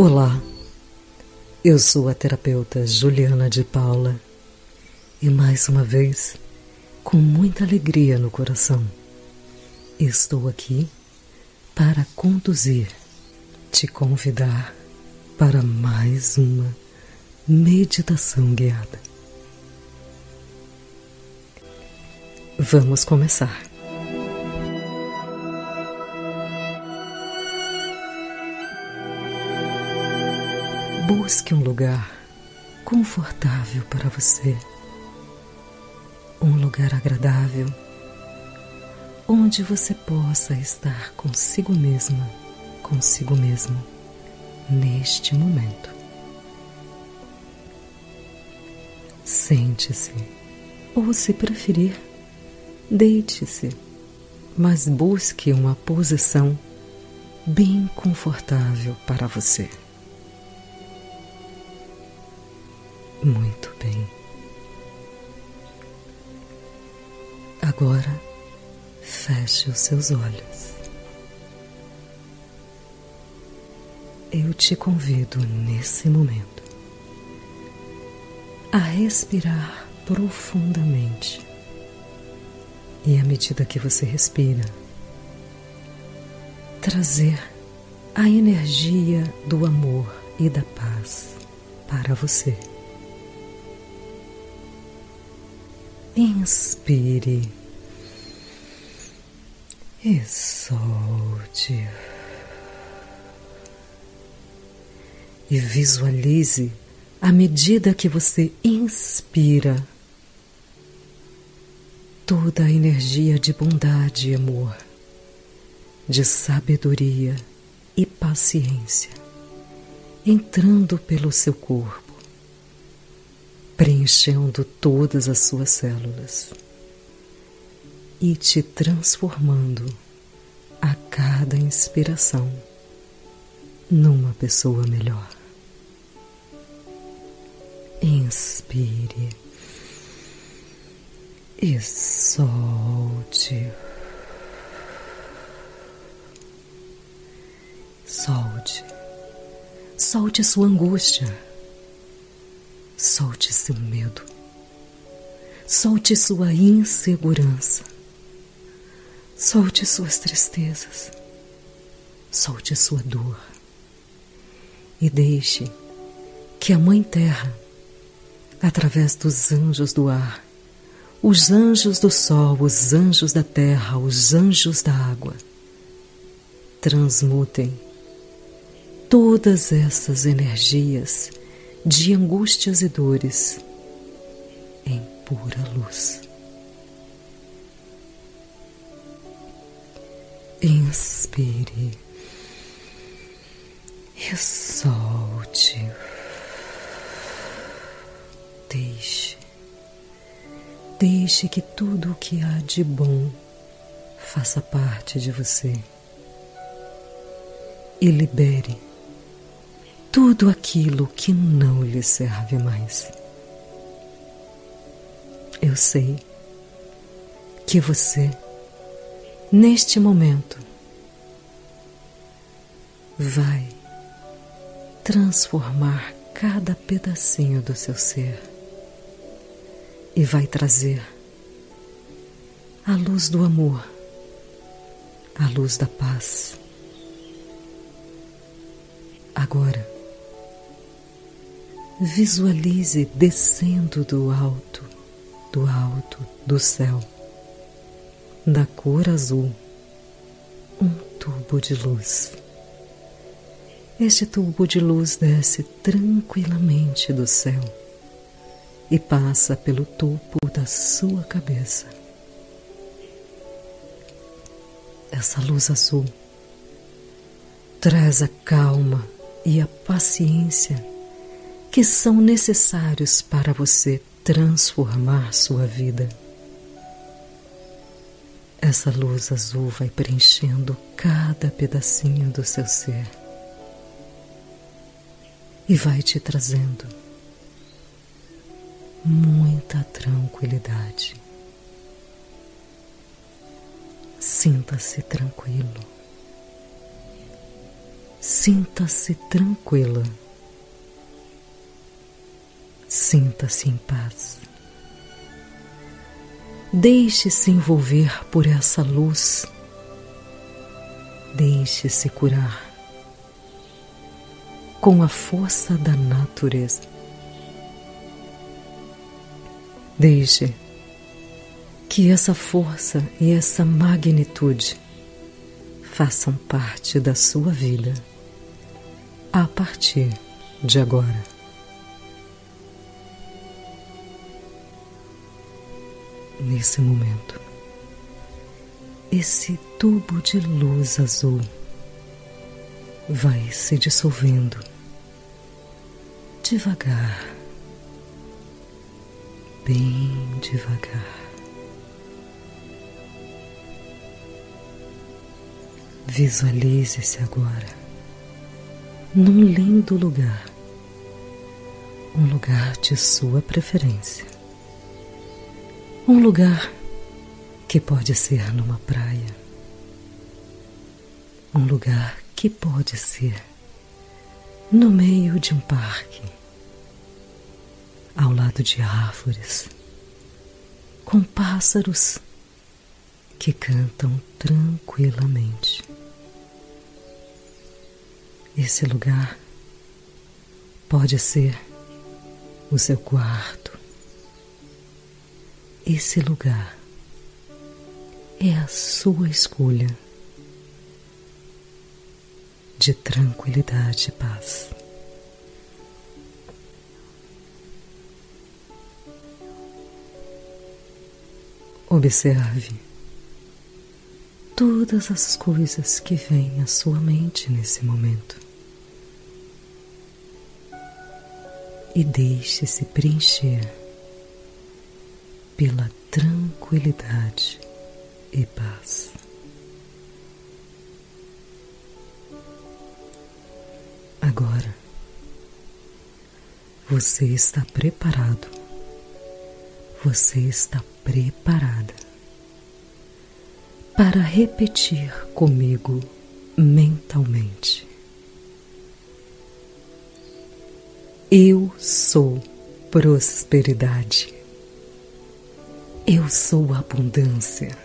Olá, eu sou a terapeuta Juliana de Paula e mais uma vez, com muita alegria no coração, estou aqui para conduzir, te convidar para mais uma meditação guiada. Vamos começar. Busque um lugar confortável para você, um lugar agradável, onde você possa estar consigo mesma, consigo mesmo, neste momento. Sente-se, ou se preferir, deite-se, mas busque uma posição bem confortável para você. Muito bem. Agora, feche os seus olhos. Eu te convido nesse momento a respirar profundamente. E à medida que você respira, trazer a energia do amor e da paz para você. Inspire e solte. E visualize à medida que você inspira toda a energia de bondade e amor, de sabedoria e paciência entrando pelo seu corpo preenchendo todas as suas células e te transformando a cada inspiração numa pessoa melhor. Inspire e solte. Solte. Solte sua angústia Solte seu medo. Solte sua insegurança. Solte suas tristezas. Solte sua dor. E deixe que a Mãe Terra, através dos anjos do ar, os anjos do sol, os anjos da terra, os anjos da água, transmutem todas essas energias de angústias e dores em pura luz. Inspire e solte. Deixe, deixe que tudo o que há de bom faça parte de você e libere tudo aquilo que não lhe serve mais. Eu sei que você, neste momento, vai transformar cada pedacinho do seu ser e vai trazer a luz do amor, a luz da paz. Agora, Visualize descendo do alto, do alto do céu, da cor azul, um tubo de luz. Este tubo de luz desce tranquilamente do céu e passa pelo topo da sua cabeça. Essa luz azul traz a calma e a paciência que são necessários para você transformar sua vida. Essa luz azul vai preenchendo cada pedacinho do seu ser e vai te trazendo muita tranquilidade. Sinta-se tranquilo. Sinta-se tranquila. Sinta-se em paz. Deixe-se envolver por essa luz. Deixe-se curar com a força da natureza. Deixe que essa força e essa magnitude façam parte da sua vida a partir de agora. Nesse momento, esse tubo de luz azul vai se dissolvendo devagar, bem devagar. Visualize-se agora num lindo lugar, um lugar de sua preferência, um lugar que pode ser numa praia, um lugar que pode ser no meio de um parque, ao lado de árvores, com pássaros que cantam tranquilamente. Esse lugar pode ser o seu quarto. Esse lugar é a sua escolha de tranquilidade e paz. Observe todas as coisas que vêm à sua mente nesse momento e deixe-se preencher pela tranquilidade e paz. Agora você está preparado, você está preparada para repetir comigo mentalmente. Eu sou prosperidade. Eu sou abundância.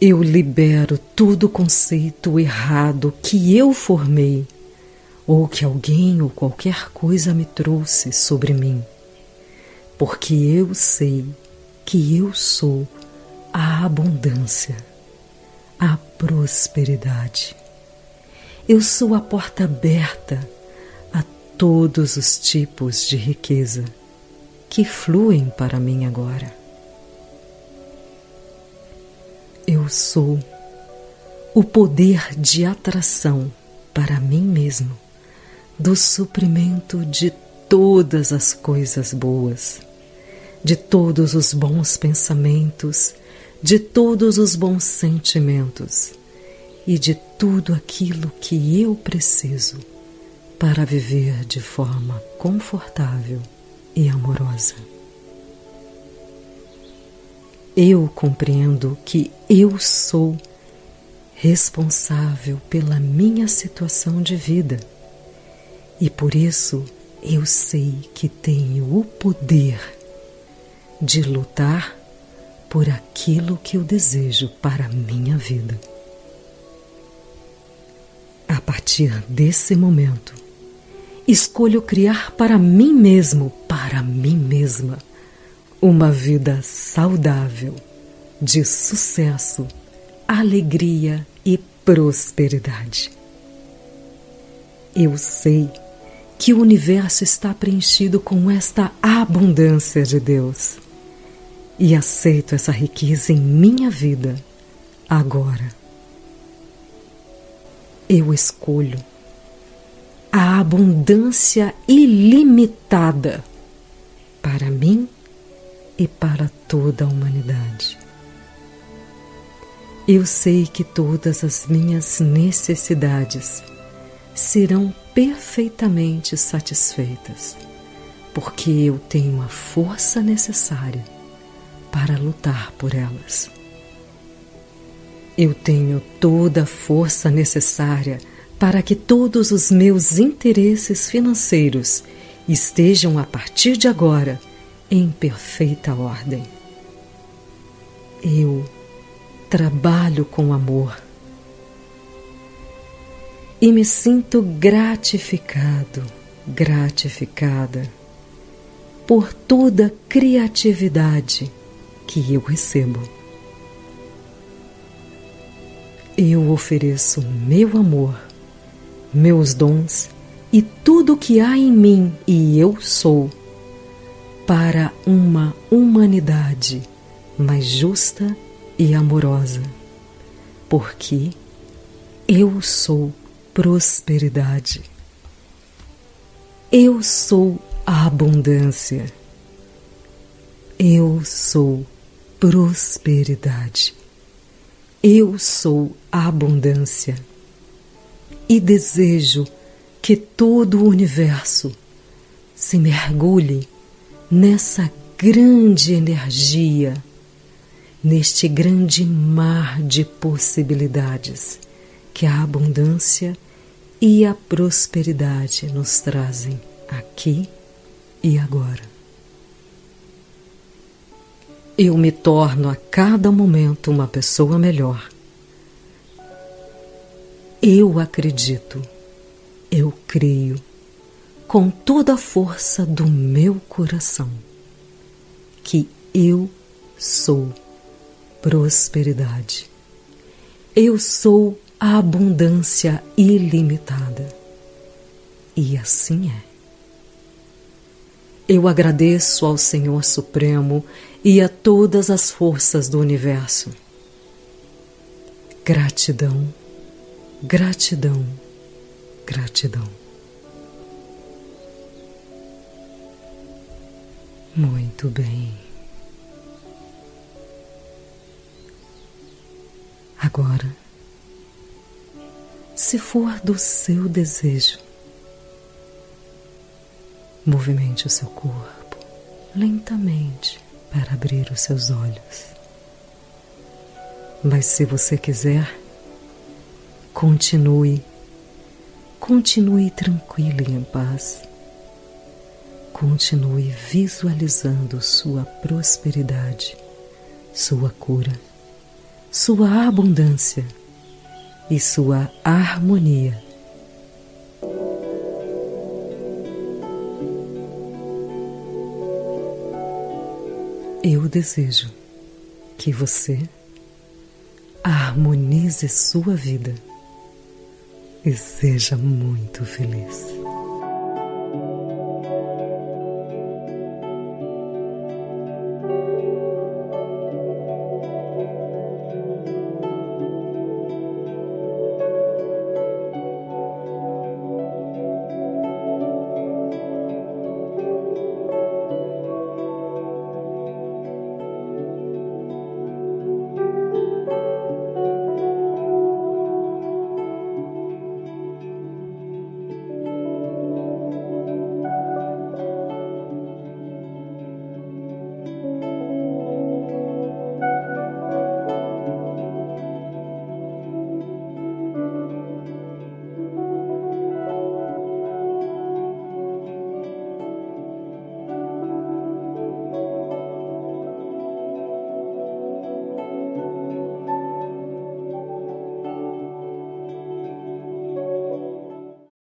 Eu libero todo conceito errado que eu formei ou que alguém ou qualquer coisa me trouxe sobre mim, porque eu sei que eu sou a abundância, a prosperidade. Eu sou a porta aberta a todos os tipos de riqueza que fluem para mim agora. Eu sou o poder de atração para mim mesmo do suprimento de todas as coisas boas, de todos os bons pensamentos, de todos os bons sentimentos e de tudo aquilo que eu preciso para viver de forma confortável e amorosa. Eu compreendo que eu sou responsável pela minha situação de vida e por isso eu sei que tenho o poder de lutar por aquilo que eu desejo para a minha vida. A partir desse momento, escolho criar para mim mesmo, para mim mesma, uma vida saudável, de sucesso, alegria e prosperidade. Eu sei que o universo está preenchido com esta abundância de Deus e aceito essa riqueza em minha vida agora. Eu escolho a abundância ilimitada para mim e para toda a humanidade. Eu sei que todas as minhas necessidades serão perfeitamente satisfeitas, porque eu tenho a força necessária para lutar por elas. Eu tenho toda a força necessária para que todos os meus interesses financeiros estejam a partir de agora em perfeita ordem. Eu trabalho com amor e me sinto gratificado, gratificada por toda a criatividade que eu recebo. Eu ofereço meu amor, meus dons e tudo o que há em mim e eu sou para uma humanidade mais justa e amorosa, porque eu sou prosperidade. Eu sou a abundância. Eu sou prosperidade. Eu sou a abundância. E desejo que todo o universo se mergulhe nessa grande energia, neste grande mar de possibilidades que a abundância e a prosperidade nos trazem aqui e agora. Eu me torno a cada momento uma pessoa melhor. Eu acredito, eu creio, com toda a força do meu coração, que eu sou prosperidade. Eu sou a abundância ilimitada. E assim é. Eu agradeço ao Senhor Supremo e a todas as forças do universo. Gratidão, gratidão, gratidão. Muito bem. Agora, se for do seu desejo. Movimente o seu corpo lentamente para abrir os seus olhos. Mas se você quiser, continue, continue tranquilo e em paz. Continue visualizando sua prosperidade, sua cura, sua abundância e sua harmonia. Eu desejo que você harmonize sua vida e seja muito feliz.